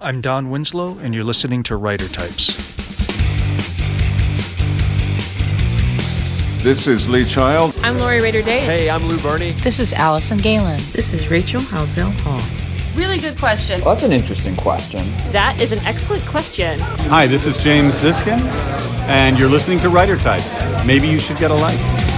I'm Don Winslow, and you're listening to Writer Types. This is Lee Child. I'm Lori Rader Day. Hey, I'm Lou Berney. This is Alison Gaylin. This is Rachel Howzell Hall. Really good question. Well, that's an interesting question. That is an excellent question. Hi, this is James Ziskin, and you're listening to Writer Types. Maybe you should get a life.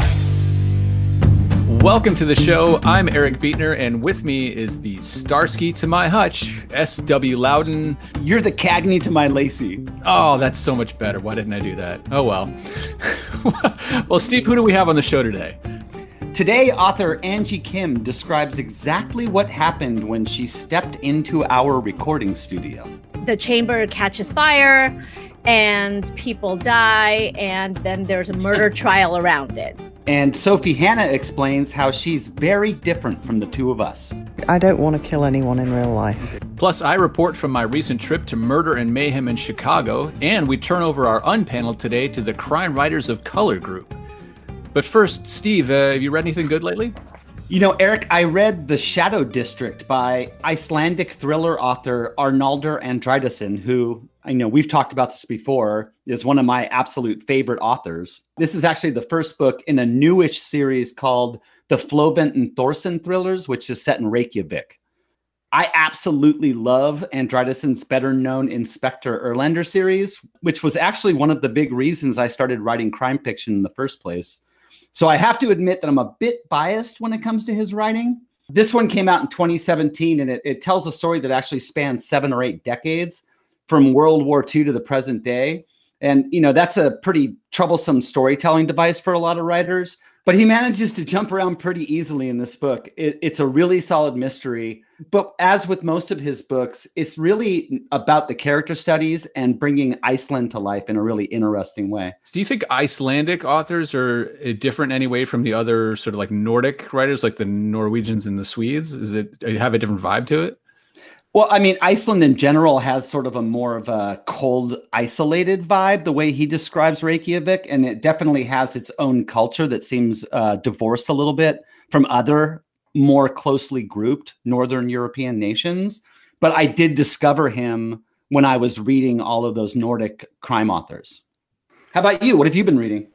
Welcome to the show. I'm Eric Beetner, and with me is the Starsky to my Hutch, S.W. Lauden. You're the Cagney to my Lacey. Oh, that's so much better. Why didn't I do that? Oh, well. well, Steve, who do we have on the show today? Today, author Angie Kim describes exactly what happened when she stepped into our recording studio. The chamber catches fire, and people die, and then there's a murder trial around it. And Sophie Hannah explains how she's very different from the two of us. I don't want to kill anyone in real life. Plus, I report from my recent trip to Murder and Mayhem in Chicago, and we turn over our unpanel today to the Crime Writers of Color group. But first, Steve, uh, have you read anything good lately? You know, Eric, I read The Shadow District by Icelandic thriller author Arnaldur Indridason, who I know we've talked about this before, is one of my absolute favorite authors. This is actually the first book in a newish series called The Flovent and Thorson Thrillers, which is set in Reykjavik. I absolutely love Indridason's better known Inspector Erlendur series, which was actually one of the big reasons I started writing crime fiction in the first place. So I have to admit that I'm a bit biased when it comes to his writing. This one came out in 2017 and it, it tells a story that actually spans seven or eight decades from World War II to the present day. And, you know, that's a pretty troublesome storytelling device for a lot of writers. But he manages to jump around pretty easily in this book. It, it's a really solid mystery. But as with most of his books, it's really about the character studies and bringing Iceland to life in a really interesting way. Do you think Icelandic authors are uh, different anyway from the other sort of like Nordic writers, like the Norwegians and the Swedes? Is it have a different vibe to it? Well, I mean, Iceland in general has sort of a more of a cold, isolated vibe, the way he describes Reykjavik, and it definitely has its own culture that seems uh, divorced a little bit from other more closely grouped Northern European nations. But I did discover him when I was reading all of those Nordic crime authors. How about you? What have you been reading?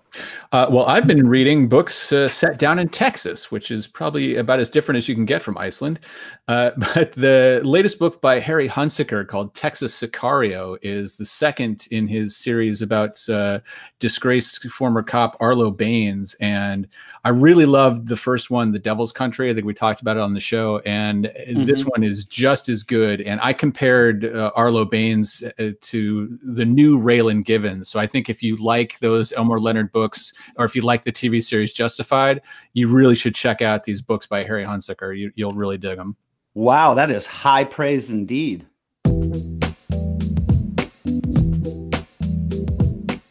Uh, well, I've been reading books uh, set down in Texas, which is probably about as different as you can get from Iceland. Uh, but the latest book by Harry Hunsicker called Texas Sicario is the second in his series about uh, disgraced former cop Arlo Baines. And I really loved the first one, The Devil's Country. I think we talked about it on the show. And mm-hmm. this one is just as good. And I compared uh, Arlo Baines uh, to the new Raylan Givens. So I think if you like those Elmore Leonard books, or if you like the TV series Justified, you really should check out these books by Harry Hunsicker. You, you'll really dig them. Wow, that is high praise indeed.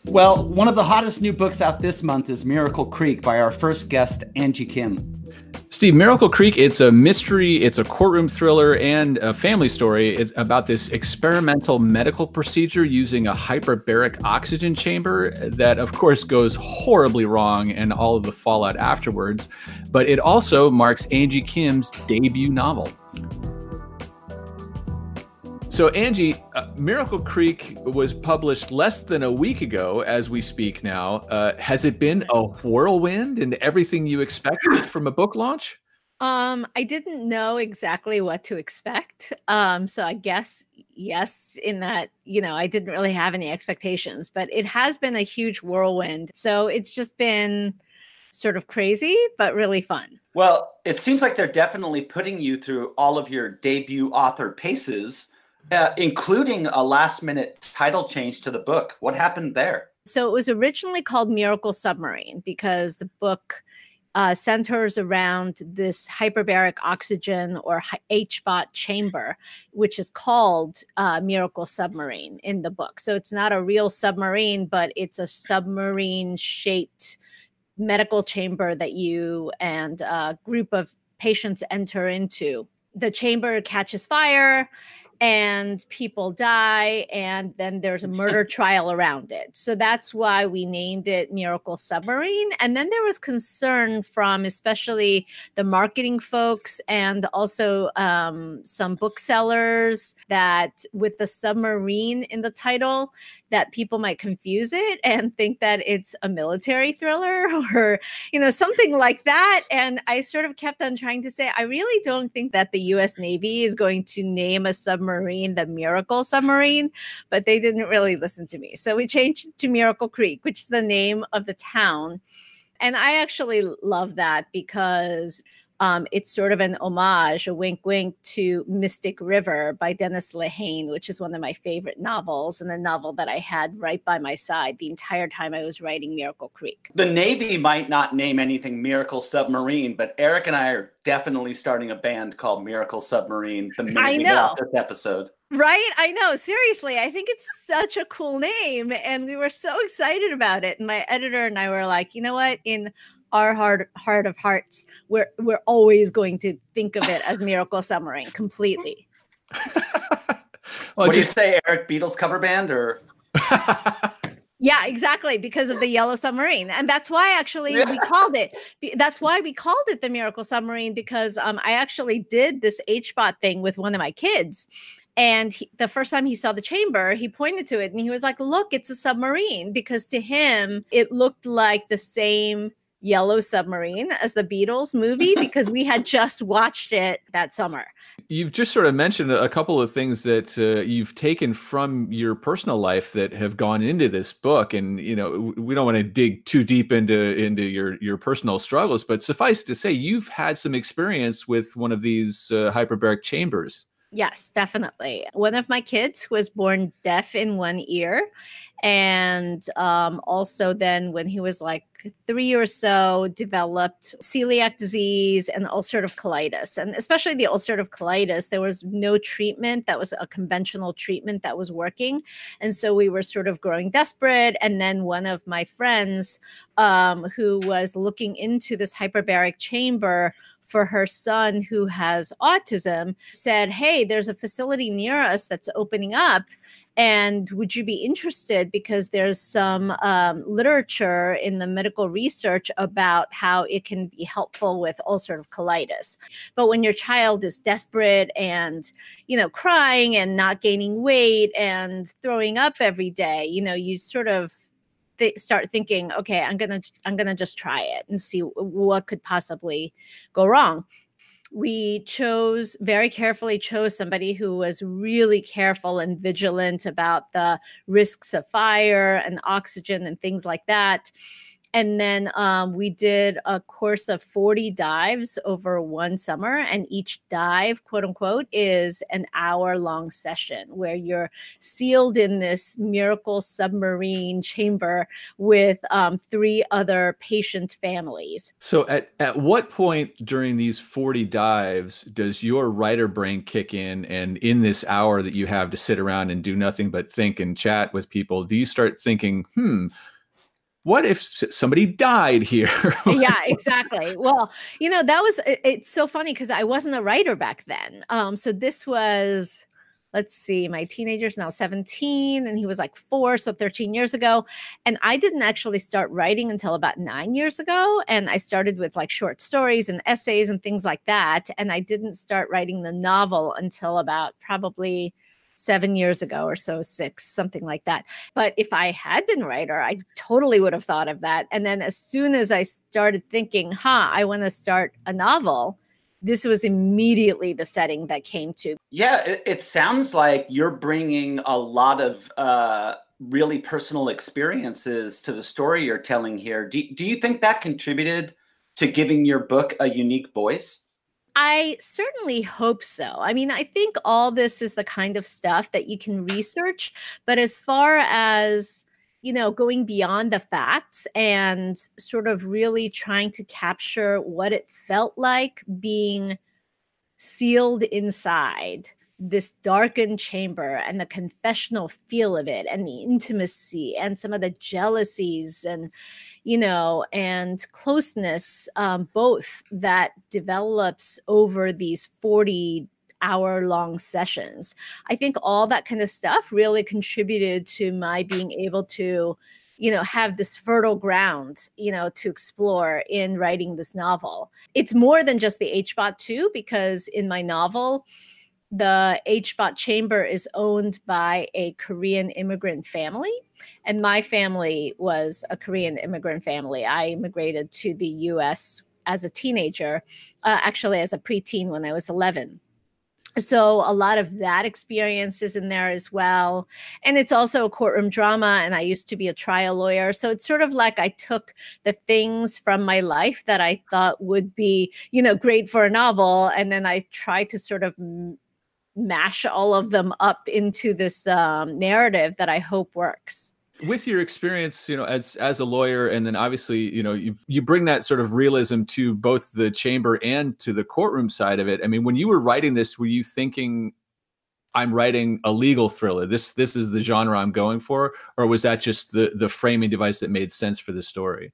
Well, one of the hottest new books out this month is Miracle Creek by our first guest, Angie Kim. Steve, Miracle Creek, it's a mystery, it's a courtroom thriller, and a family story. It's about this experimental medical procedure using a hyperbaric oxygen chamber that, of course, goes horribly wrong and all of the fallout afterwards. But it also marks Angie Kim's debut novel. So, Angie, uh, Miracle Creek was published less than a week ago as we speak now. Uh, has it been a whirlwind and everything you expected from a book launch? Um, I didn't know exactly what to expect. Um, so I guess yes, in that, you know, I didn't really have any expectations, but it has been a huge whirlwind. So it's just been sort of crazy, but really fun. Well, it seems like they're definitely putting you through all of your debut author paces uh, including a last minute title change to the book. What happened there? So it was originally called Miracle Submarine because the book uh, centers around this hyperbaric oxygen or HBOT chamber, which is called uh, Miracle Submarine in the book. So it's not a real submarine, but it's a submarine shaped medical chamber that you and a group of patients enter into. The chamber catches fire and people die and then there's a murder trial around it. So that's why we named it miracle submarine. And then there was concern from especially the marketing folks and also um, some booksellers that with the submarine in the title that people might confuse it and think that it's a military thriller or you know something like that. And i sort of kept on trying to say i really don't think that the us navy is going to name a submarine the miracle submarine but they didn't really listen to me. So we changed to miracle creek which is the name of the town. And i actually love that because um, it's sort of an homage, a wink wink to Mystic River by Dennis Lehane, which is one of my favorite novels and a novel that I had right by my side the entire time I was writing Miracle Creek. The Navy might not name anything Miracle Submarine, but Eric and I are definitely starting a band called Miracle Submarine the minute I know. this episode. Right? I know. Seriously, I think it's such a cool name. And we were so excited about it. And my editor and I were like, you know what? In our heart heart of hearts, we're we're always going to think of it as Miracle Submarine completely. well, what do you say, Eric? Beatles cover band or? Yeah, exactly, because of the yellow submarine. And that's why actually we called it that's why we called it the Miracle Submarine because um I actually did this HBOT thing with one of my kids. And he, the first time he saw the chamber, he pointed to it and he was like, "Look, it's a submarine." Because to him, it looked like the same yellow submarine as the Beatles movie because we had just watched it that summer. You've just sort of mentioned a couple of things that uh, you've taken from your personal life that have gone into this book, and you know we don't want to dig too deep into into your your personal struggles, but suffice to say you've had some experience with one of these uh, hyperbaric chambers. Yes, definitely. One of my kids was born deaf in one ear. And um, also, then when he was like three or so, developed celiac disease and ulcerative colitis. And especially the ulcerative colitis, there was no treatment that was a conventional treatment that was working. And so we were sort of growing desperate. And then one of my friends um, who was looking into this hyperbaric chamber for her son who has autism said, Hey, there's a facility near us that's opening up. And would you be interested? Because there's some um, literature in the medical research about how it can be helpful with ulcerative colitis. But when your child is desperate and, you know, crying and not gaining weight and throwing up every day, you know, you sort of th- start thinking okay i'm gonna i'm gonna just try it and see what could possibly go wrong. We chose very carefully chose somebody who was really careful and vigilant about the risks of fire and oxygen and things like that and then um, we did a course of 40 dives over one summer and each dive quote unquote is an hour long session where you're sealed in this miracle submarine chamber with um, three other patient families So, at, at what point during these 40 dives does your writer brain kick in? And in this hour that you have to sit around and do nothing but think and chat with people, do you start thinking, hmm, what if somebody died here? yeah exactly. Well you know that was it- it's so funny because i wasn't a writer back then. Um so this was let's see my teenager's now 17 and he was like four so 13 years ago. And i didn't actually start writing until about nine years ago. And i started with like short stories and essays and things like that. And i didn't start writing the novel until about probably seven years ago or so six something like that but if I had been writer, I totally would have thought of that. And then as soon as I started thinking, huh, I want to start a novel, this was immediately the setting that came to. Yeah, it, it sounds like you're bringing a lot of uh, really personal experiences to the story you're telling here. Do, do you think that contributed to giving your book a unique voice? I certainly hope so. I mean, I think all this is the kind of stuff that you can research, but as far as you know, going beyond the facts and sort of really trying to capture what it felt like being sealed inside this darkened chamber and the confessional feel of it and the intimacy and some of the jealousies and you know and closeness um, both that develops over these 40 hour long sessions. I think all that kind of stuff really contributed to my being able to you know have this fertile ground you know to explore in writing this novel it's more than just the hbot 2 because in my novel the hbot chamber is owned by a korean immigrant family and my family was a korean immigrant family. I immigrated to the us as a teenager uh, actually as a preteen when i was 11 so a lot of that experience is in there as well and it's also a courtroom drama and i used to be a trial lawyer. So it's sort of like i took the things from my life that i thought would be you know great for a novel and then i tried to sort of m- mash all of them up into this um, narrative that i hope works. With your experience you know as as a lawyer and then obviously you know you you bring that sort of realism to both the chamber and to the courtroom side of it. I mean when you were writing this were you thinking i'm writing a legal thriller. This this is the genre i'm going for or was that just the the framing device that made sense for the story?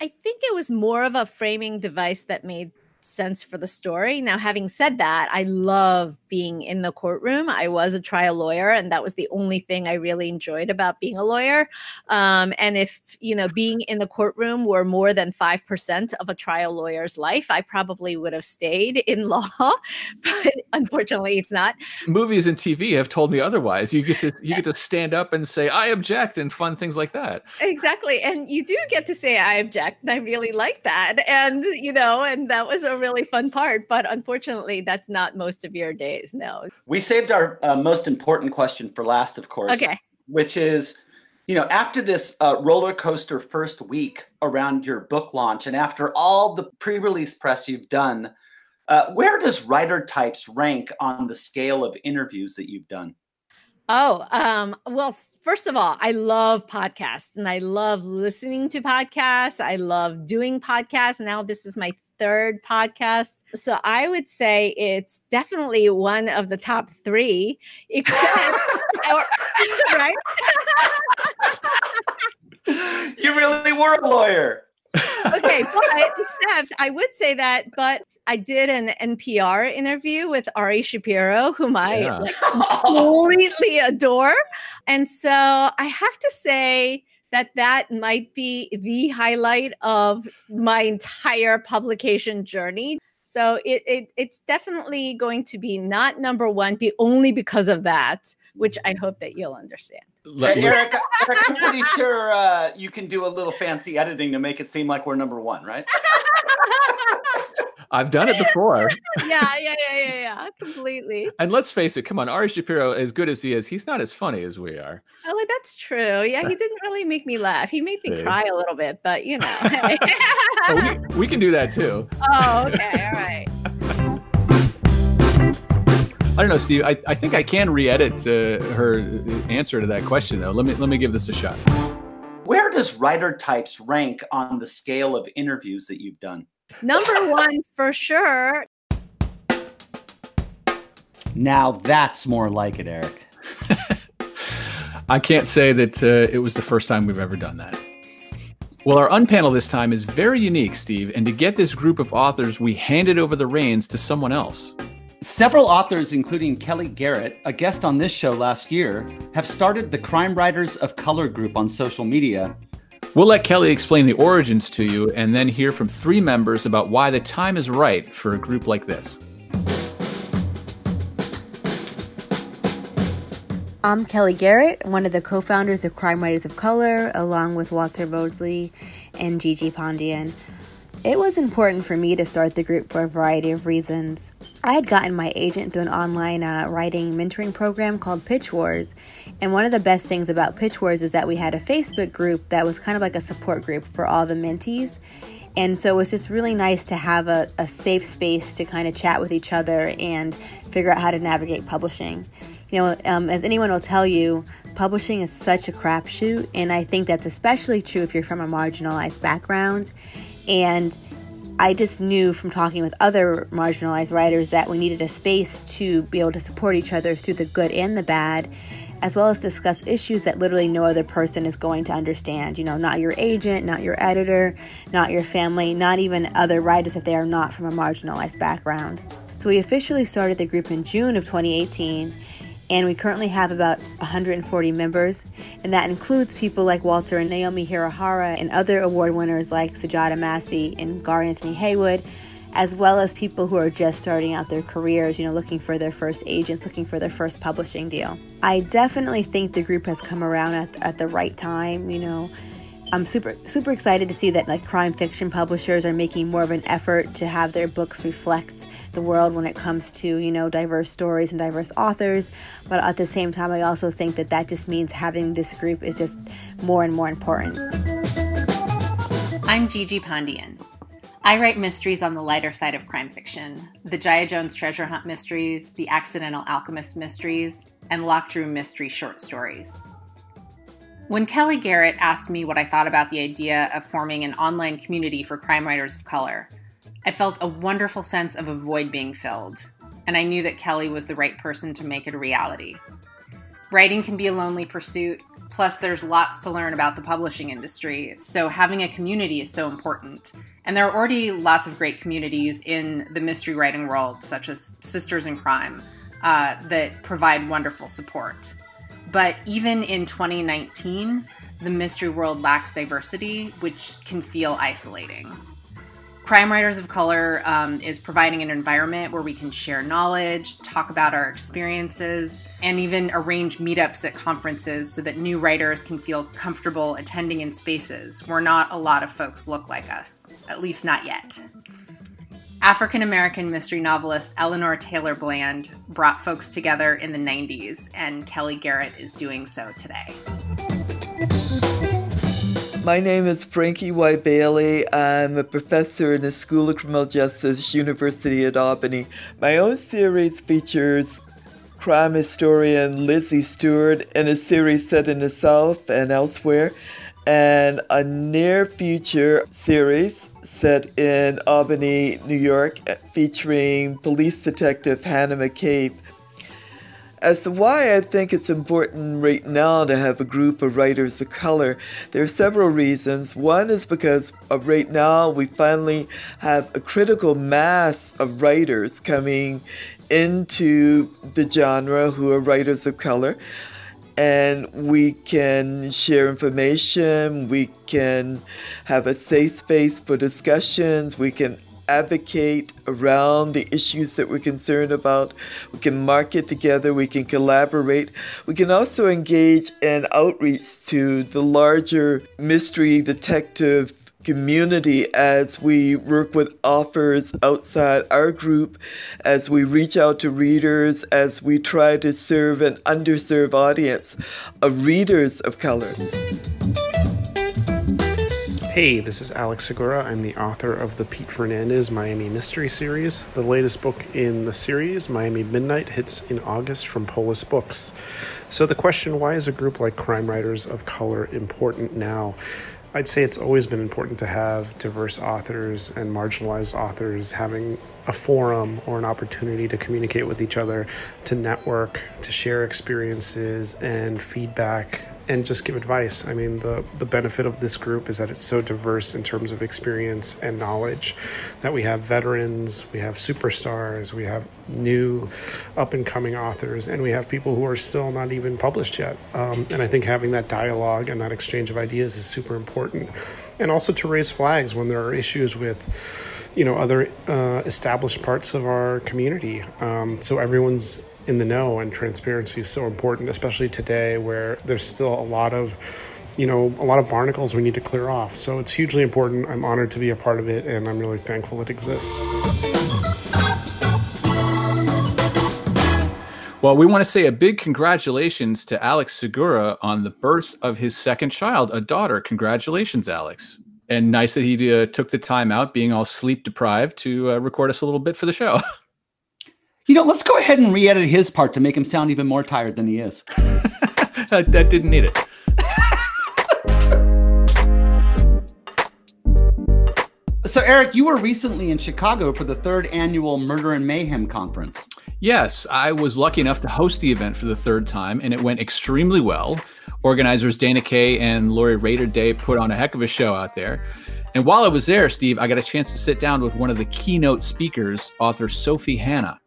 I think it was more of a framing device that made sense for the story. Now, having said that, I love being in the courtroom. I was a trial lawyer, and that was the only thing I really enjoyed about being a lawyer. Um, and if, you know, being in the courtroom were more than 5% of a trial lawyer's life, I probably would have stayed in law, but unfortunately, it's not. Movies and TV have told me otherwise. You get to you get to stand up and say I object and fun things like that. Exactly. And you do get to say I object, and I really like that. And, you know, and that was a really fun part, but unfortunately, that's not most of your days. No. We saved our uh, most important question for last, of course. Okay. Which is, you know, after this uh, roller coaster first week around your book launch, and after all the pre-release press you've done, uh, where does writer types rank on the scale of interviews that you've done? Oh, um, well, first of all, I love podcasts and I love listening to podcasts. I love doing podcasts. Now, this is my third podcast. So I would say it's definitely one of the top three, except, or, right? you really were a lawyer. okay, but except I would say that, but I did an NPR interview with Ari Shapiro, whom I Yeah. like, completely adore. And so I have to say that that might be the highlight of my entire publication journey. So it, it it's definitely going to be not number one, be only because of that, which I hope that you'll understand. Let- Hey, Eric, Eric, I'm pretty sure uh, you can do a little fancy editing to make it seem like we're number one, right? I've done it before. yeah, yeah, yeah, yeah, yeah, completely. And let's face it, come on, Ari Shapiro, as good as he is, he's not as funny as we are. Oh, that's true. Yeah, he didn't really make me laugh. He made me See? cry a little bit, but you know. hey. Oh, we, we can do that too. oh, okay, all right. I don't know, Steve. I, I think I can re-edit uh, her answer to that question though. Let me let me give this a shot. Where does writer types rank on the scale of interviews that you've done? Number one for sure. Now that's more like it, Eric. I can't say that uh, it was the first time we've ever done that. Well, our unpanel this time is very unique, Steve, and to get this group of authors, we handed over the reins to someone else. Several authors, including Kellye Garrett, a guest on this show last year, have started the Crime Writers of Color group on social media. We'll let Kellye explain the origins to you and then hear from three members about why the time is right for a group like this. I'm Kellye Garrett, one of the co founders of Crime Writers of Color, along with Walter Mosley and Gigi Pandian. It was important for me to start the group for a variety of reasons. I had gotten my agent through an online uh, writing mentoring program called Pitch Wars, and one of the best things about Pitch Wars is that we had a Facebook group that was kind of like a support group for all the mentees. And so it was just really nice to have a, a safe space to kind of chat with each other and figure out how to navigate publishing. You know, um, as anyone will tell you, publishing is such a crapshoot, and I think that's especially true if you're from a marginalized background. And I just knew from talking with other marginalized writers that we needed a space to be able to support each other through the good and the bad, as well as discuss issues that literally no other person is going to understand. You know, not your agent, not your editor, not your family, not even other writers if they are not from a marginalized background. So we officially started the group in June of 2018 and we currently have about 140 members, and that includes people like Walter and Naomi Hirahara and other award winners like Sujata Massey and Gar Anthony Haywood, as well as people who are just starting out their careers, you know, looking for their first agents, looking for their first publishing deal. I definitely think the group has come around at, at the right time, you know. I'm super super excited to see that like crime fiction publishers are making more of an effort to have their books reflect the world when it comes to you know diverse stories and diverse authors but at the same time I also think that that just means having this group is just more and more important. I'm Gigi Pandian. I write mysteries on the lighter side of crime fiction the Jaya Jones treasure hunt mysteries, the Accidental Alchemist mysteries, and locked room mystery short stories. When Kellye Garrett asked me what I thought about the idea of forming an online community for crime writers of color, I felt a wonderful sense of a void being filled, and I knew that Kellye was the right person to make it a reality. Writing can be a lonely pursuit, plus, there's lots to learn about the publishing industry, so having a community is so important. And there are already lots of great communities in the mystery writing world, such as Sisters in Crime, uh, that provide wonderful support. But even in 2019, the mystery world lacks diversity, which can feel isolating. Crime Writers of Color um, is providing an environment where we can share knowledge, talk about our experiences, and even arrange meetups at conferences so that new writers can feel comfortable attending in spaces where not a lot of folks look like us, at least not yet. African American mystery novelist Eleanor Taylor Bland brought folks together in the 90s, and Kellye Garrett is doing so today. My name is Frankie Y. Bailey. I'm a professor in the School of Criminal Justice, University at Albany. My own series features crime historian Lizzie Stewart in a series set in the South and elsewhere, and a near future series set in Albany, New York, featuring police detective Hannah McCabe. As to why I think it's important right now to have a group of writers of color, there are several reasons. One is because right now we finally have a critical mass of writers coming into the genre who are writers of color and we can share information, we can have a safe space for discussions, we can advocate around the issues that we're concerned about. We can market together, we can collaborate. We can also engage in outreach to the larger mystery detective community as we work with authors outside our group, as we reach out to readers, as we try to serve an underserved audience of readers of color. Hey, this is Alex Segura. I'm the author of the Pete Fernandez Miami Mystery Series. The latest book in the series, Miami Midnight, hits in August from Polis Books. So, the question why is a group like Crime Writers of Color important now? I'd say it's always been important to have diverse authors and marginalized authors having a forum or an opportunity to communicate with each other, to network, to share experiences and feedback and just give advice. I mean, the, the benefit of this group is that it's so diverse in terms of experience and knowledge that we have veterans, we have superstars, we have new up and coming authors, and we have people who are still not even published yet. Um, and I think having that dialogue and that exchange of ideas is super important. And also to raise flags when there are issues with you know other uh, established parts of our community um, so everyone's in the know and transparency is so important, especially today where there's still a lot of you know, a lot of barnacles we need to clear off. So it's hugely important. I'm honored to be a part of it, and I'm really thankful it exists. Well, we want to say a big congratulations to Alex Segura on the birth of his second child, a daughter. Congratulations, Alex. And nice that he uh, took the time out, being all sleep deprived, to uh, record us a little bit for the show. You know, let's go ahead and re-edit his part to make him sound even more tired than he is. that didn't need it. So, Eric, you were recently in Chicago for the third annual Murder and Mayhem conference. Yes, I was lucky enough to host the event for the third time, and it went extremely well. Organizers Dana Kaye and Lori Rader Day put on a heck of a show out there. And while I was there, Steve, I got a chance to sit down with one of the keynote speakers, author Sophie Hannah.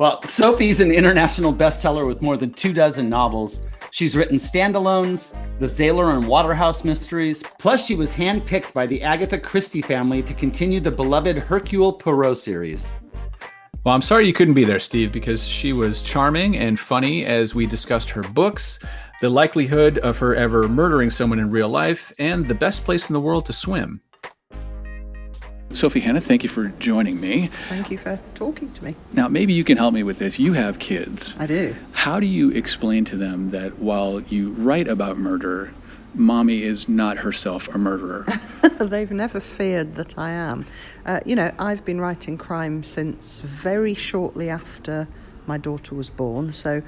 Well, Sophie's an international bestseller with more than two dozen novels. She's written standalones, the Zailer and Waterhouse mysteries, plus, she was handpicked by the Agatha Christie family to continue the beloved Hercule Poirot series. Well, I'm sorry you couldn't be there, Steve, because she was charming and funny as we discussed her books, the likelihood of her ever murdering someone in real life, and the best place in the world to swim. Sophie Hannah, thank you for joining me. Thank you for talking to me. Now, maybe you can help me with this. You have kids. I do. How do you explain to them that while you write about murder, mommy is not herself a murderer? They've never feared that I am. Uh, you know, I've been writing crime since very shortly after my daughter was born. So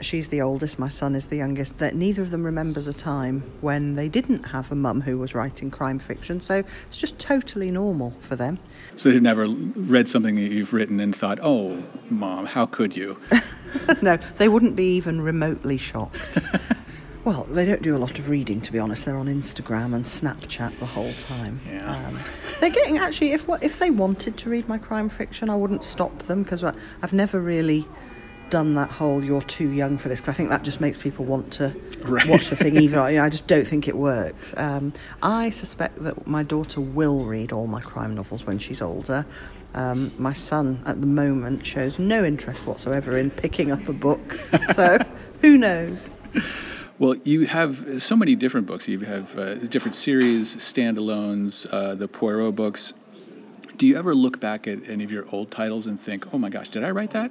she's the oldest, my son is the youngest, that neither of them remembers a time when they didn't have a mum who was writing crime fiction. So it's just totally normal for them. So they've never read something that you've written and thought, oh, mom, how could you? no, they wouldn't be even remotely shocked. well, they don't do a lot of reading, to be honest. They're on Instagram and Snapchat the whole time. Yeah. Um, they're getting actually. If if they wanted to read my crime fiction, I wouldn't stop them because I've never really done that whole "you're too young for this" because I think that just makes people want to Right. watch the thing. Even you know, I just don't think it works. Um, I suspect that my daughter will read all my crime novels when she's older. Um, my son, at the moment, shows no interest whatsoever in picking up a book. So, who knows? Well, you have so many different books. You have uh, different series, standalones, uh, the Poirot books. Do you ever look back at any of your old titles and think, oh my gosh, did I write that?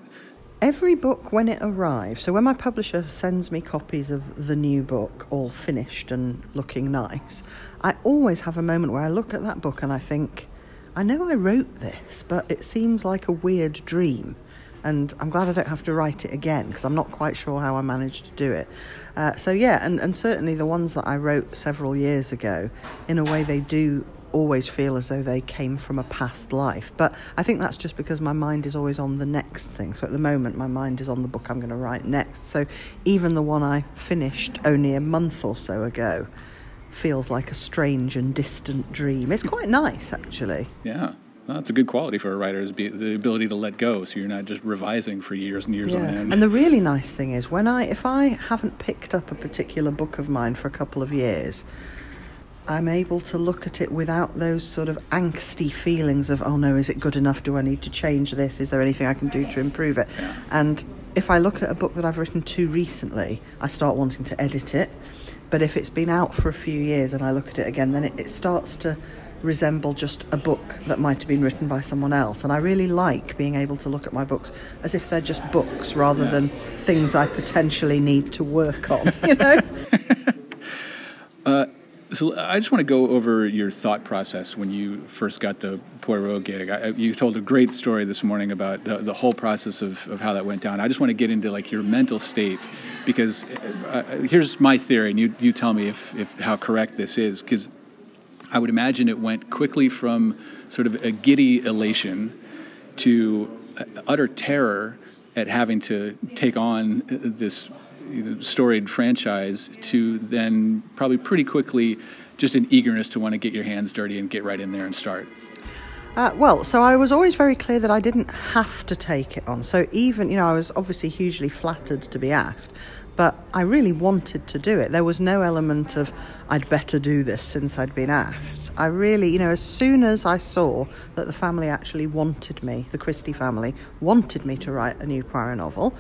Every book, when it arrives, so when my publisher sends me copies of the new book, all finished and looking nice, I always have a moment where I look at that book and I think, I know I wrote this, but it seems like a weird dream. And I'm glad I don't have to write it again because I'm not quite sure how I managed to do it. Uh, so, yeah, and, and certainly the ones that I wrote several years ago, in a way, they do always feel as though they came from a past life. But I think that's just because my mind is always on the next thing. So at the moment, my mind is on the book I'm going to write next. So even the one I finished only a month or so ago feels like a strange and distant dream. It's quite nice, actually. Yeah. Well, that's a good quality for a writer is be, the ability to let go so you're not just revising for years and years on end. And the really nice thing is when I if I haven't picked up a particular book of mine for a couple of years, I'm able to look at it without those sort of angsty feelings of, oh no, is it good enough? Do I need to change this? Is there anything I can do to improve it? And if I look at a book that I've written too recently, I start wanting to edit it. But if it's been out for a few years and I look at it again, then it, it starts to resemble just a book that might have been written by someone else. And I really like being able to look at my books as if they're just books rather than things I potentially need to work on, you know? Uh, so I just want to go over your thought process when you first got the Poirot gig. I, you told a great story this morning about the, the whole process of, of how that went down. I just want to get into like your mental state because uh, uh, here's my theory, and you, you tell me if, if how correct this is. Because I would imagine it went quickly from sort of a giddy elation to uh, utter terror at having to take on uh, this you know, storied franchise to then probably pretty quickly just an eagerness to want to get your hands dirty and get right in there and start. Uh, well, so I was always very clear that I didn't have to take it on. So even, you know, I was obviously hugely flattered to be asked, but I really wanted to do it. There was no element of, I'd better do this since I'd been asked. I really, you know, as soon as I saw that the family actually wanted me, the Christie family wanted me to write a new Poirot novel,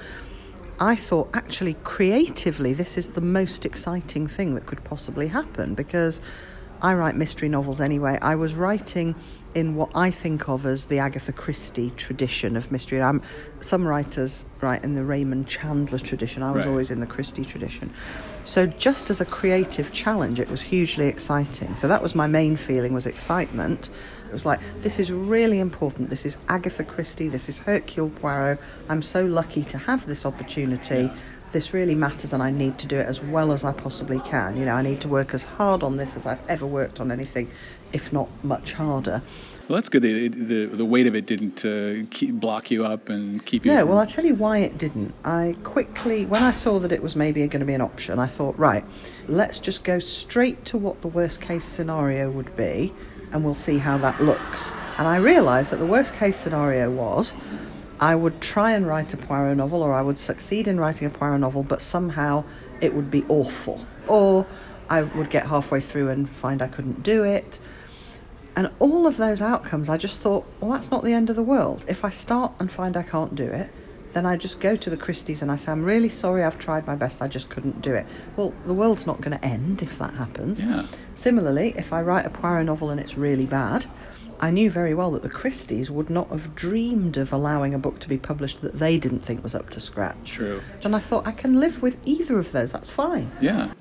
I thought actually creatively this is the most exciting thing that could possibly happen because I write mystery novels anyway. I was writing in what I think of as the Agatha Christie tradition of mystery. I'm, some writers write in the Raymond Chandler tradition. I was Right. always in the Christie tradition. So just as a creative challenge, it was hugely exciting. So that was my main feeling was excitement. It was like this is really important. This is Agatha Christie. This is Hercule Poirot. I'm so lucky to have this opportunity. this really matters and I need to do it as well as I possibly can. You know, I need to work as hard on this as I've ever worked on anything, if not much harder. Well, that's good. The the, the weight of it didn't uh, keep, block you up and keep you. No, well, I'll tell you why it didn't. I quickly, when I saw that it was maybe going to be an option, I thought, right, let's just go straight to what the worst case scenario would be, and we'll see how that looks. And I realised that the worst case scenario was I would try and write a Poirot novel, or I would succeed in writing a Poirot novel, but somehow it would be awful. Or I would get halfway through and find I couldn't do it. And all of those outcomes, I just thought, well, that's not the end of the world. If I start and find I can't do it, then I just go to the Christies and I say, I'm really sorry, I've tried my best, I just couldn't do it. Well, the world's not going to end if that happens. Yeah. Similarly, if I write a Poirot novel and it's really bad, I knew very well that the Christies would not have dreamed of allowing a book to be published that they didn't think was up to scratch. True. And I thought, I can live with either of those, that's fine. Yeah.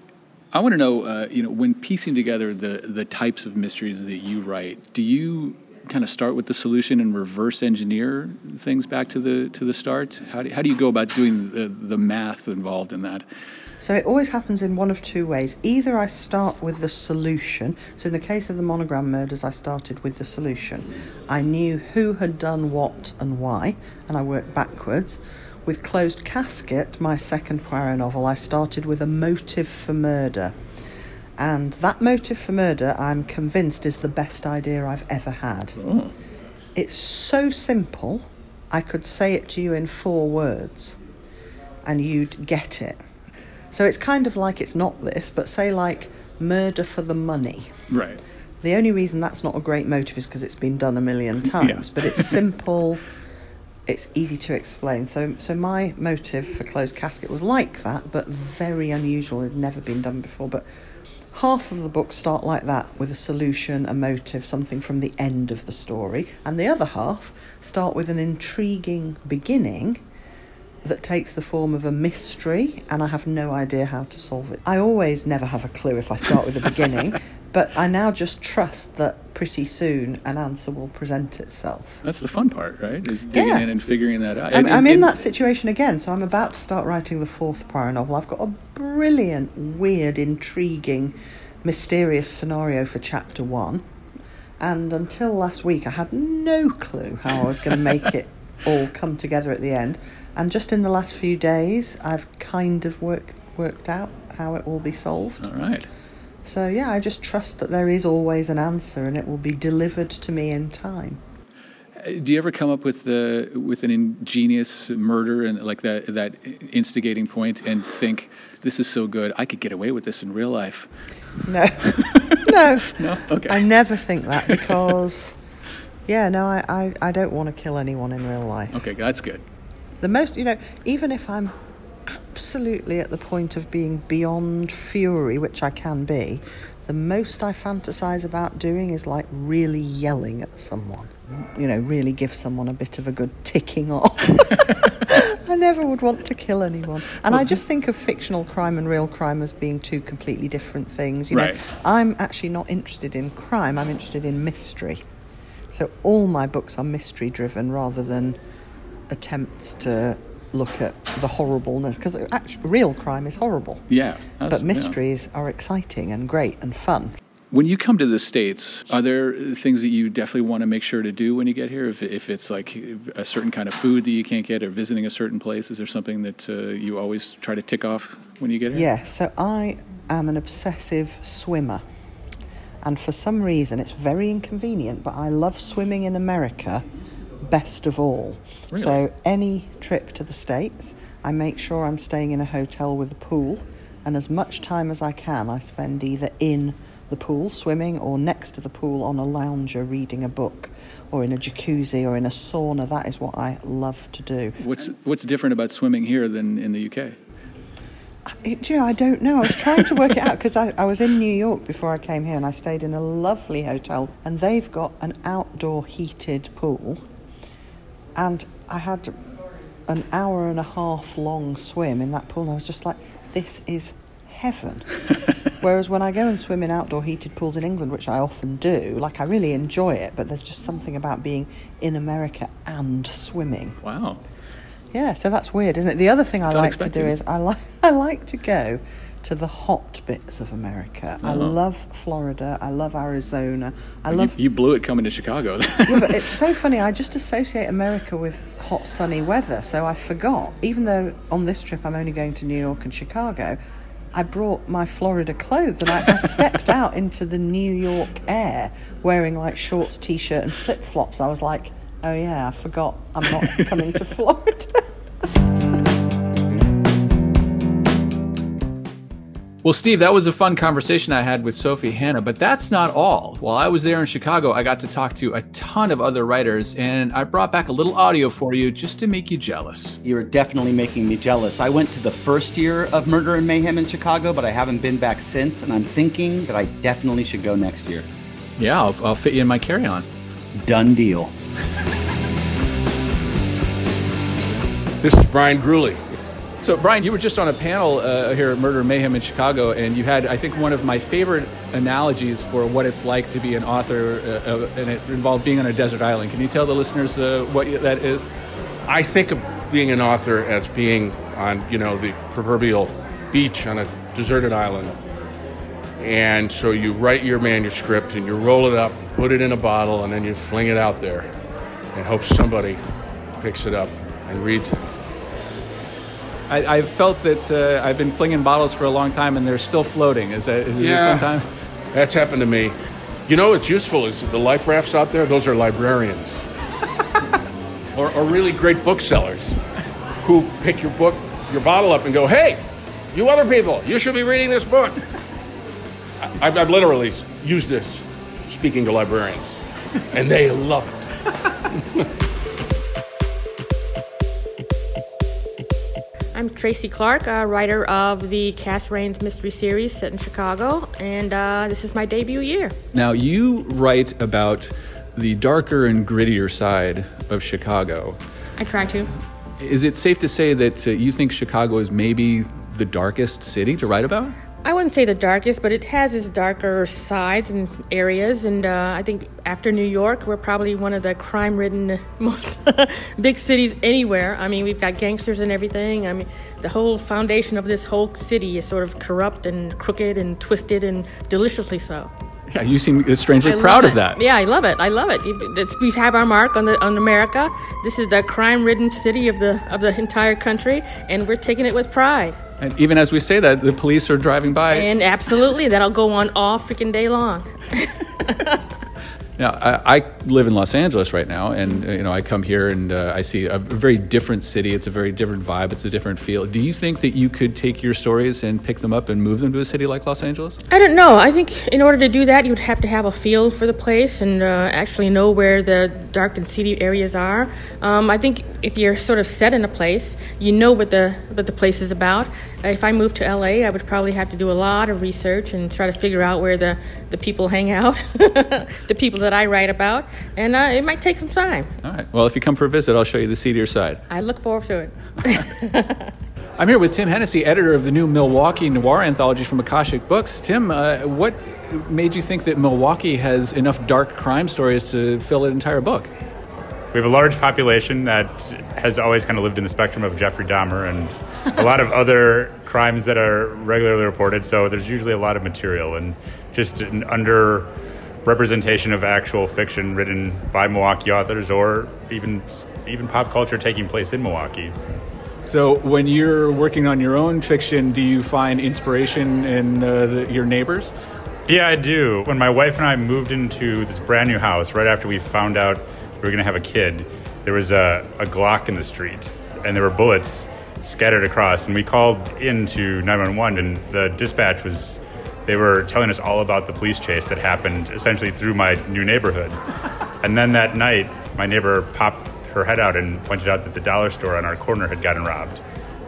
I want to know, uh, you know, when piecing together the the types of mysteries that you write, do you kind of start with the solution and reverse engineer things back to the to the start? How do, how do you go about doing the, the math involved in that? So it always happens in one of two ways. Either I start with the solution. So in the case of the monogram murders, I started with the solution. I knew who had done what and why, and I worked backwards. With Closed Casket, my second Poirot novel, I started with a motive for murder. And that motive for murder, I'm convinced, is the best idea I've ever had. Oh. It's so simple, I could say it to you in four words, and you'd get it. So it's kind of like it's not this, but say, like, murder for the money. Right. The only reason that's not a great motive is because it's been done a million times, yeah. but it's simple, it's easy to explain. So, so my motive for Closed Casket was like that, but very unusual. It had never been done before. But half of the books start like that, with a solution, a motive, something from the end of the story, and the other half start with an intriguing beginning that takes the form of a mystery, and I have no idea how to solve it. I always never have a clue if I start with the beginning, but I now just trust that pretty soon an answer will present itself. That's the fun part, right? Is digging Yeah. in and figuring that out. I'm, And- I'm in and- that situation again, so I'm about to start writing the fourth Poirot novel. I've got a brilliant, weird, intriguing, mysterious scenario for chapter one. And until last week, I had no clue how I was going to make it all come together at the end. And just in the last few days, I've kind of worked worked out how it will be solved. All right. So yeah, I just trust that there is always an answer, and it will be delivered to me in time. Uh, Do you ever come up with the with an ingenious murder and like that that instigating point and think this is so good I could get away with this in real life? No, no, No. Okay. I never think that because, yeah, no, I, I, I don't want to kill anyone in real life. Okay, that's good. The most, you know, even if I'm absolutely at the point of being beyond fury, which I can be, the most I fantasize about doing is like really yelling at someone. You know, really give someone a bit of a good ticking off. I never would want to kill anyone. And I just think of fictional crime and real crime as being two completely different things. You Right. know, I'm actually not interested in crime, I'm interested in mystery. So all my books are mystery driven rather than attempts to look at the horribleness because real crime is horrible. Yeah. But yeah. mysteries are exciting and great and fun. When you come to the states, are there things that you definitely want to make sure to do when you get here? If, if it's like a certain kind of food that you can't get, or visiting a certain place, is there something that uh, you always try to tick off when you get here? Yeah, so I am an obsessive swimmer. And for some reason, it's very inconvenient, but I love swimming in America best of all. Really? So, any trip to the States, I make sure I'm staying in a hotel with a pool. And as much time as I can, I spend either in the pool swimming or next to the pool on a lounger reading a book or in a jacuzzi or in a sauna. That is what I love to do. What's what's different about swimming here than in the UK? It- know, I don't know. I was trying to work it out because I, I was in New York before I came here and I stayed in a lovely hotel and they've got an outdoor heated pool. And I had an hour and a half long swim in that pool and I was just like, this is heaven. Whereas when I go and swim in outdoor heated pools in England, which I often do, like I really enjoy it, but there's just something about being in America and swimming. Wow. Yeah, so that's weird, isn't it? The other thing I It's like to do is I like I like to go to the hot bits of America. I Uh-huh. love Florida. I love Arizona. I You- love you, blew it coming to Chicago. yeah, but it's so funny. I just associate America with hot, sunny weather. So I forgot, even though on this trip I'm only going to New York and Chicago, I brought my Florida clothes and I, I stepped out into the New York air wearing like shorts, t shirt, and flip flops. I was like, oh yeah, I forgot I'm not coming to Florida. Well, Steve, that was a fun conversation I had with Sophie Hannah, but that's not all. While I was there in Chicago, I got to talk to a ton of other writers, and I brought back a little audio for you just to make you jealous. You're definitely making me jealous. I went to the first year of Murder and Mayhem in Chicago, but I haven't been back since, and I'm thinking that I definitely should go next year. Yeah, I'll, I'll fit you in my carry on. Done deal. This is Bryan Gruley. So, Bryan, you were just on a panel uh, here at Murder Mayhem in Chicago, and you had, I think, one of my favorite analogies for what it's like to be an author, uh, and it involved being on a desert island. Can you tell the listeners uh, what that is? I think of being an author as being on, you know, the proverbial beach on a deserted island. And so you write your manuscript and you roll it up, put it in a bottle, and then you fling it out there and hope somebody picks it up and reads it. I, I've felt that uh, I've been flinging bottles for a long time, and they're still floating. Is that is sometime? That's happened to me. You know what's useful is the life rafts out there, those are librarians. or, or really great booksellers who pick your book, your bottle up and go, hey, you other people, you should be reading this book. I- I've, I've literally used this speaking to librarians, and they love it. I'm Tracy Clark, a writer of the Cass Raines mystery series set in Chicago, and uh, this is my debut year. Now, you write about the darker and grittier side of Chicago. I try to. Is it safe to say that uh, you think Chicago is maybe the darkest city to write about? I wouldn't say the darkest, but it has its darker sides and areas. And uh, I think after New York, we're probably one of the crime ridden most big cities anywhere. I mean, we've got gangsters and everything. I mean, the whole foundation of this whole city is sort of corrupt and crooked and twisted and deliciously so. Yeah, you seem strangely I proud of that. Yeah, I love it. I love it. It's, we have our mark on the on America. This is the crime-ridden city of the of the entire country, and we're taking it with pride. And even as we say that, the police are driving by. And absolutely, that'll go on all freaking day long. Now, I, I live in Los Angeles right now, and uh, you know I come here and uh, I see a very different city. It's a very different vibe. It's a different feel. Do you think that you could take your stories and pick them up and move them to a city like Los Angeles? I don't know. I think in order to do that, you'd have to have a feel for the place and uh, actually know where the dark and seedy areas are. Um, I think if you're sort of set in a place, you know what the what the place is about. If I moved to LA, I would probably have to do a lot of research and try to figure out where the, the people hang out, the people that I write about, and uh, it might take some time. All right. Well, if you come for a visit, I'll show you the seedier side. I look forward to it. I'm here with Tim Hennessy, editor of the new Milwaukee Noir anthology from Akashic Books. Tim, uh, what made you think that Milwaukee has enough dark crime stories to fill an entire book? We have a large population that has always kind of lived in the spectrum of Jeffrey Dahmer and a lot of other crimes that are regularly reported. So there's usually a lot of material and just an under representation of actual fiction written by Milwaukee authors or even even pop culture taking place in Milwaukee. So, when you're working on your own fiction, do you find inspiration in uh, the, your neighbors? Yeah, I do. When my wife and I moved into this brand new house, right after we found out we were going to have a kid, there was a, a Glock in the street, and there were bullets scattered across. And we called into 911, and the dispatch was, they were telling us all about the police chase that happened essentially through my new neighborhood. and then that night, my neighbor popped her head out and pointed out that the dollar store on our corner had gotten robbed,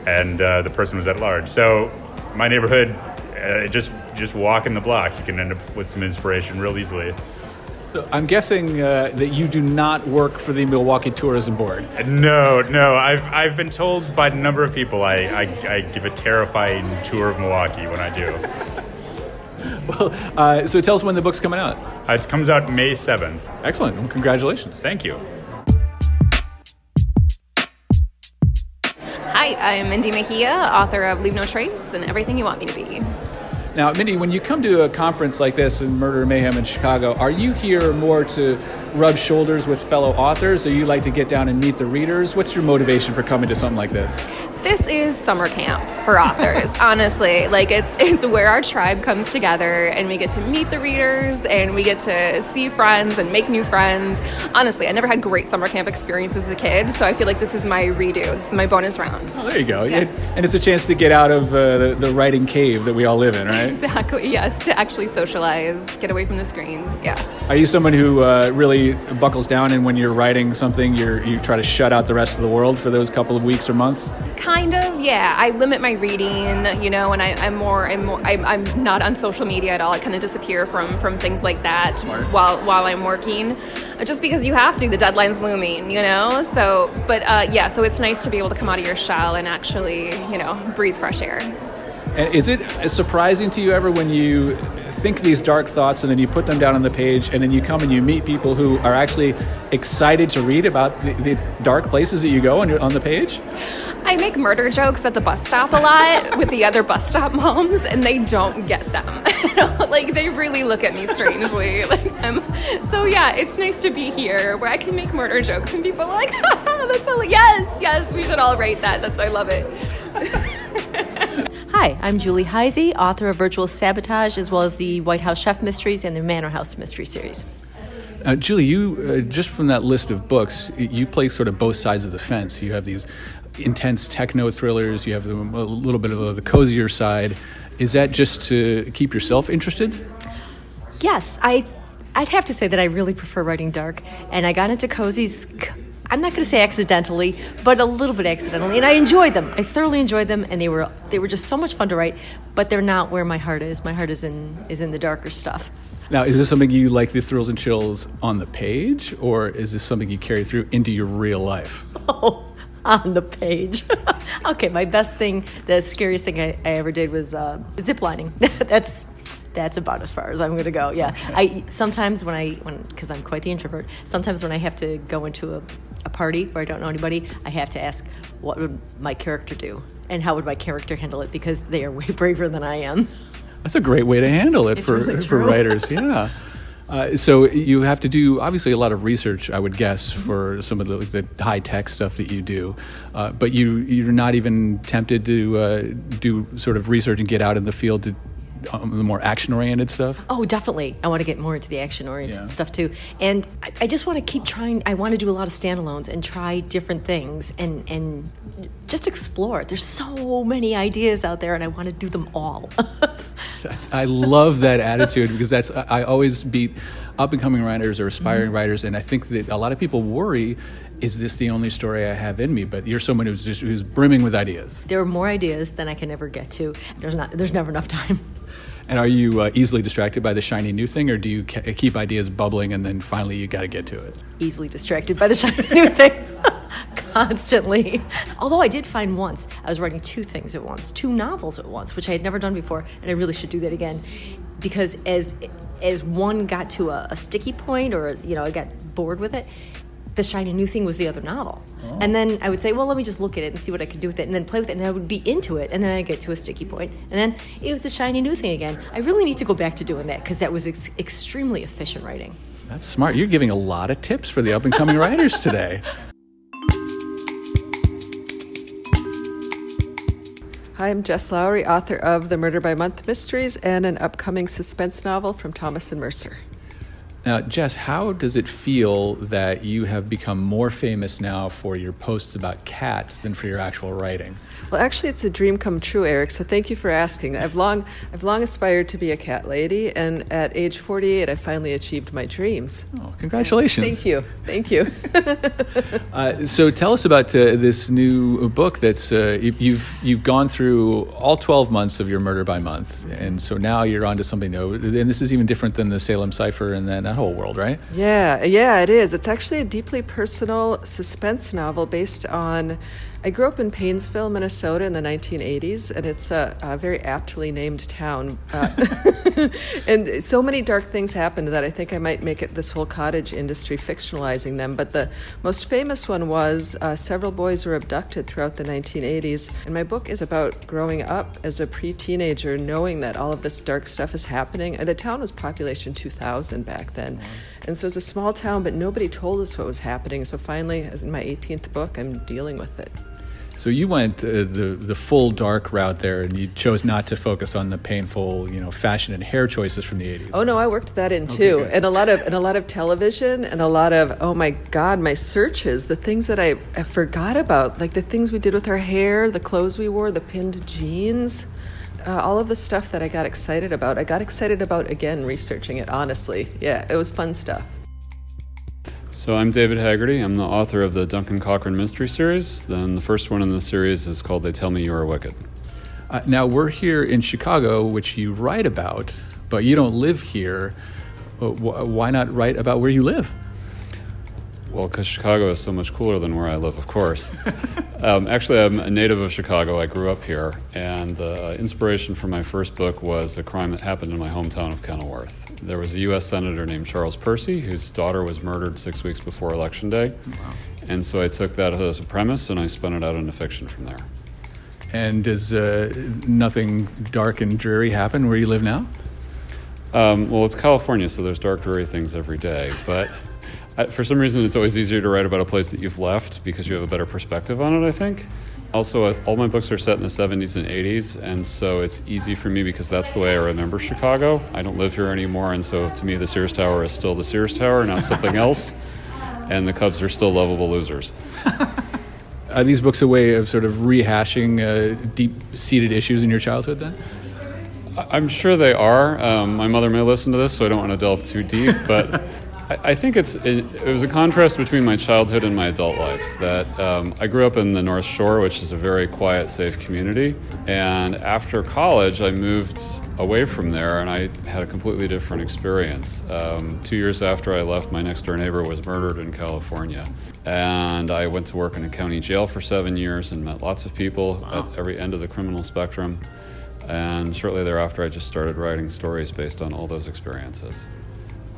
and uh, the person was at large. So my neighborhood, uh, just just walking the block, you can end up with some inspiration real easily. So, I'm guessing uh, that you do not work for the Milwaukee Tourism Board. No, no. I've, I've been told by a number of people I, I, I give a terrifying tour of Milwaukee when I do. Well, uh, so tell us when the book's coming out. Uh, it comes out May 7th. Excellent. Well, congratulations. Thank you. Hi, I'm Mindy Mejia, author of Leave No Trace and Everything You Want Me to Be. Now, Mindy, when you come to a conference like this in Murder Mayhem in Chicago, are you here more to rub shoulders with fellow authors, or you like to get down and meet the readers? What's your motivation for coming to something like this? This is summer camp for authors, honestly. Like it's it's where our tribe comes together and we get to meet the readers and we get to see friends and make new friends. Honestly, I never had great summer camp experiences as a kid, so I feel like this is my redo. This is my bonus round. Oh, there you go. Yeah. And it's a chance to get out of uh, the, the writing cave that we all live in, right? Exactly. Yes, to actually socialize, get away from the screen. Yeah. Are you someone who uh, really buckles down and when you're writing something, you're, you try to shut out the rest of the world for those couple of weeks or months? Kind of, yeah. I limit my reading, you know, and I, I'm more, I'm more, I'm, I'm not on social media at all. I kind of disappear from from things like that while while I'm working, Uh, just because you have to. The deadline's looming, you know. So, but uh, yeah, so it's nice to be able to come out of your shell and actually, you know, breathe fresh air. And is it surprising to you ever when you think these dark thoughts and then you put them down on the page and then you come and you meet people who are actually excited to read about the, the dark places that you go on, on the page? I make murder jokes at the bus stop a lot with the other bus stop moms, and they don't get them. like they really look at me strangely. Like so yeah, it's nice to be here where I can make murder jokes, and people are like, "That's yes, yes, we should all write that." That's I love it. Hi, I'm Julie Hyzy, author of Virtual Sabotage, as well as the White House Chef Mysteries and the Manor House Mystery Series. Uh, Julie, you uh, just from that list of books, you play sort of both sides of the fence. You have these intense techno thrillers. You have the, a little bit of the cozier side. Is that just to keep yourself interested? Yes, I, I'd have to say that I really prefer writing dark, and I got into cozies. I'm not going to say accidentally, but a little bit accidentally, and I enjoyed them. I thoroughly enjoyed them, and they were they were just so much fun to write. But they're not where my heart is. My heart is in is in the darker stuff. Now, is this something you like the thrills and chills on the page, or is this something you carry through into your real life? Oh, on the page. okay, my best thing, the scariest thing I, I ever did was uh, zip lining. that's that's about as far as I'm going to go. Yeah, I sometimes when I when because I'm quite the introvert. Sometimes when I have to go into a, a party where I don't know anybody, I have to ask what would my character do and how would my character handle it because they are way braver than I am. That's a great way to handle it It's for really for writers. Yeah. Uh, so you have to do obviously a lot of research, I would guess, Mm-hmm. for some of the, the high tech stuff that you do. Uh, but you you're not even tempted to uh, do sort of research and get out in the field to um, the more action oriented stuff. Oh, definitely. I want to get more into the action oriented Yeah. stuff too. And I, I just want to keep trying. I want to do a lot of standalones and try different things and, and just explore. There's so many ideas out there, and I want to do them all. I love that attitude because that's I always beat up and coming writers or aspiring Mm-hmm. writers, and I think that a lot of people worry. Is this the only story I have in me? But you're someone who's just who's brimming with ideas. there are more ideas than I can ever get to. There's not. There's never enough time. And are you uh, easily distracted by the shiny new thing, or do you ke- keep ideas bubbling and then finally you got to get to it? Easily distracted by the shiny new thing. Constantly. Although I did find once I was writing two things at once, two novels at once, which I had never done before, and I really should do that again, because as as one got to a, a sticky point, or you know, I got bored with it. The shiny new thing was the other novel, oh. and then I would say, "Well, let me just look at it and see what I could do with it," and then play with it, and I would be into it, and then I get to a sticky point, and then it was the shiny new thing again. I really need to go back to doing that because that was ex- extremely efficient writing. That's smart. You're giving a lot of tips for the up and coming writers today. Hi, I'm Jess Lourey, author of the Murder by Month Mysteries and an upcoming suspense novel from Thomas and Mercer. Now, Jess, how does it feel that you have become more famous now for your posts about cats than for your actual writing? Well, actually, it's a dream come true, Eric. So thank you for asking. I've long, I've long aspired to be a cat lady, and at age 48, I finally achieved my dreams. Oh, congratulations! Thank you, thank you. Uh, so tell us about uh, this new book that's uh, you- you've you've gone through all 12 months of your murder by month and so now you're on to something new and this is even different than the Salem Cipher and then that whole world right Yeah, yeah, it is. It's actually a deeply personal suspense novel based on I grew up in Paynesville, Minnesota in the 1980s, and it's a, a very aptly named town. Uh, and so many dark things happened that I think I might make it this whole cottage industry fictionalizing them. But the most famous one was uh, several boys were abducted throughout the 1980s. And my book is about growing up as a pre teenager, knowing that all of this dark stuff is happening. And the town was population 2,000 back then. And so it was a small town, but nobody told us what was happening. So finally, in my 18th book, I'm dealing with it. So you went uh, the the full dark route there, and you chose not to focus on the painful, you know, fashion and hair choices from the '80s. Oh no, I worked that in too, and a lot of and a lot of television, and a lot of oh my god, my searches, the things that I, I forgot about, like the things we did with our hair, the clothes we wore, the pinned jeans. Uh, all of the stuff that I got excited about, I got excited about again researching it, honestly. Yeah, it was fun stuff. So I'm David Hagerty. I'm the author of the Duncan Cochrane Mystery Series. Then the first one in the series is called They Tell Me You Are Wicked. Uh, now we're here in Chicago, which you write about, but you don't live here. Why not write about where you live? Well, because Chicago is so much cooler than where I live, of course. um, actually, I'm a native of Chicago. I grew up here, and the inspiration for my first book was a crime that happened in my hometown of Kenilworth. There was a U.S. Senator named Charles Percy, whose daughter was murdered six weeks before Election Day. Wow. And so I took that as a premise and I spun it out into fiction from there. And does uh, nothing dark and dreary happen where you live now? Um, well, it's California, so there's dark, dreary things every day. But I, for some reason, it's always easier to write about a place that you've left because you have a better perspective on it, I think. Also, uh, all my books are set in the 70s and 80s, and so it's easy for me because that's the way I remember Chicago. I don't live here anymore, and so to me, the Sears Tower is still the Sears Tower, not something else. And the Cubs are still lovable losers. Are these books a way of sort of rehashing uh, deep-seated issues in your childhood? Then I'm sure they are. Um, my mother may listen to this, so I don't want to delve too deep, but. I I think it's it, it was a contrast between my childhood and my adult life. That um, I grew up in the North Shore, which is a very quiet, safe community, and after college, I moved away from there, and I had a completely different experience. Um, two years after I left, my next door neighbor was murdered in California, and I went to work in a county jail for seven years and met lots of people at every end of the criminal spectrum. And shortly thereafter, I just started writing stories based on all those experiences.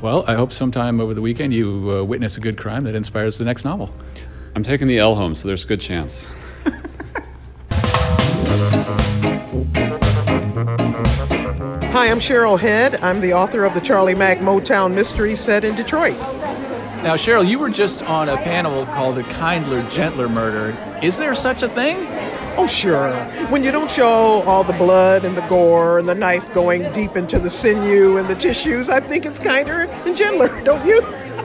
Well, I hope sometime over the weekend you uh, witness a good crime that inspires the next novel. I'm taking the L home, so there's a good chance. Hi, I'm Cheryl Head. I'm the author of the Charlie Mack Motown Mystery set in Detroit. Now, Cheryl, you were just on a panel called "A Kindler, Gentler Murder." Is there such a thing? Oh, sure. When you don't show all the blood and the gore and the knife going deep into the sinew and the tissues, I think it's kinder and gentler, don't you?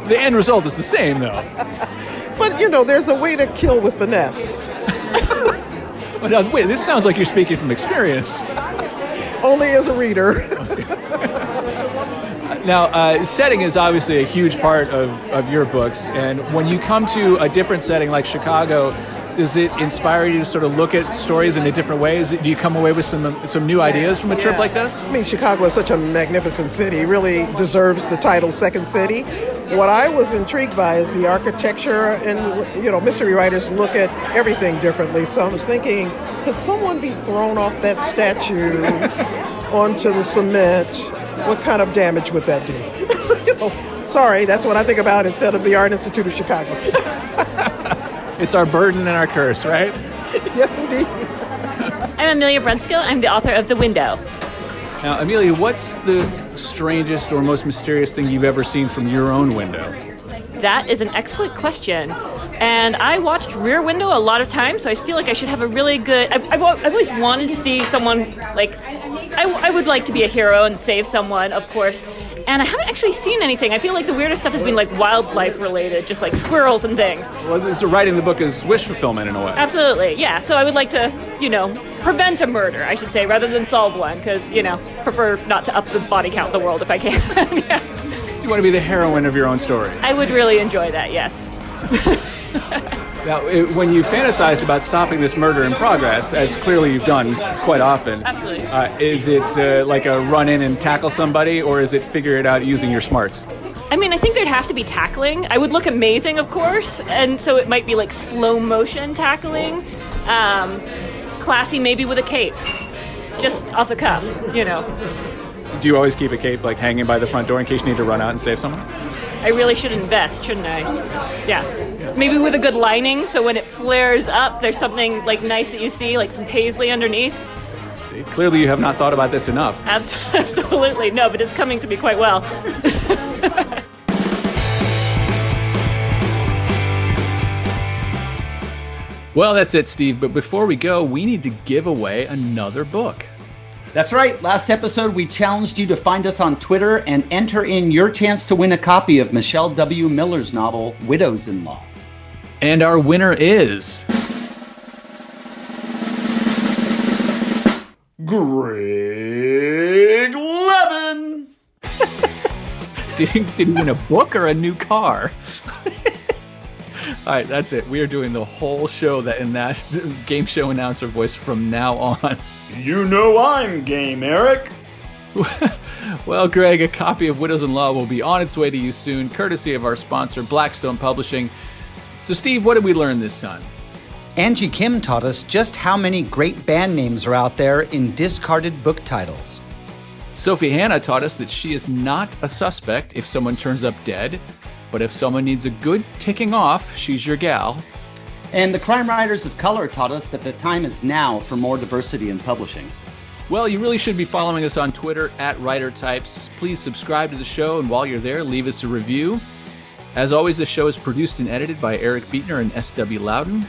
The end result is the same, though. But, you know, there's a way to kill with finesse. But now, wait, this sounds like you're speaking from experience. Only as a reader. Now, uh, setting is obviously a huge part of, of your books, and when you come to a different setting like Chicago, does it inspire you to sort of look at stories in a different ways? Do you come away with some some new ideas from a trip Yeah. like this? I mean, Chicago is such a magnificent city, really deserves the title Second City. What I was intrigued by is the architecture, and, you know, mystery writers look at everything differently. So I was thinking, could someone be thrown off that statue onto the cement? What kind of damage would that do? you know, sorry, that's what I think about instead of the Art Institute of Chicago. It's our burden and our curse, right? yes, indeed. I'm Amelia Brunskill. I'm the author of The Window. Now, Amelia, what's the strangest or most mysterious thing you've ever seen from your own window? That is an excellent question. And I watched Rear Window a lot of times, so I feel like I should have a really good. I've, I've, I've always wanted to see someone like. I, I would like to be a hero and save someone, of course. And I haven't actually seen anything. I feel like the weirdest stuff has been like wildlife related, just like squirrels and things. Well, so writing the book is wish fulfillment in a way. Absolutely, yeah. So I would like to, you know, prevent a murder, I should say, rather than solve one, because, you know, prefer not to up the body count in the world if I can. So you want to be the heroine of your own story. I would really enjoy that, yes. Now, it, when you fantasize about stopping this murder in progress, as clearly you've done quite often, Absolutely. uh, is it uh, like a run in and tackle somebody, or is it figure it out using your smarts? I mean, I think there'd have to be tackling. I would look amazing, of course, and so it might be like slow motion tackling. Um, classy, maybe with a cape, just off the cuff, you know. Do you always keep a cape like hanging by the front door in case you need to run out and save someone? I really should invest, shouldn't I? Yeah. Maybe with a good lining, so when it flares up, there's something like nice that you see, like some paisley underneath. Clearly, you have not thought about this enough. Absolutely, no, but it's coming to me quite well. Well, that's it, Steve. But before we go, we need to give away another book. That's right. Last episode, we challenged you to find us on Twitter and enter in your chance to win a copy of Michelle W. Miller's novel, Widows in Law. And our winner is. Greg Levin! did, he, did he win a book or a new car? All right, that's it. We are doing the whole show that in that game show announcer voice from now on. You know I'm game, Eric. well, Greg, a copy of Widows in Law will be on its way to you soon, courtesy of our sponsor, Blackstone Publishing. So, Steve, what did we learn this time? Angie Kim taught us just how many great band names are out there in discarded book titles. Sophie Hannah taught us that she is not a suspect if someone turns up dead, but if someone needs a good ticking off, she's your gal. And the Crime Writers of Color taught us that the time is now for more diversity in publishing. Well, you really should be following us on Twitter at Writer Types. Please subscribe to the show, and while you're there, leave us a review. As always, the show is produced and edited by Eric Beetner and S.W. Lauden.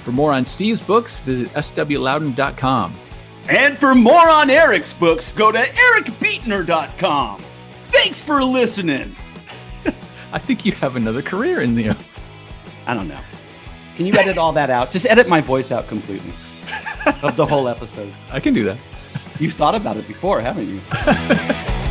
For more on Steve's books, visit swlauden.com. And for more on Eric's books, go to ericbeetner.com. Thanks for listening. I think you have another career in you. I don't know. Can you edit all that out? Just edit my voice out completely of the whole episode. I can do that. You've thought about it before, haven't you?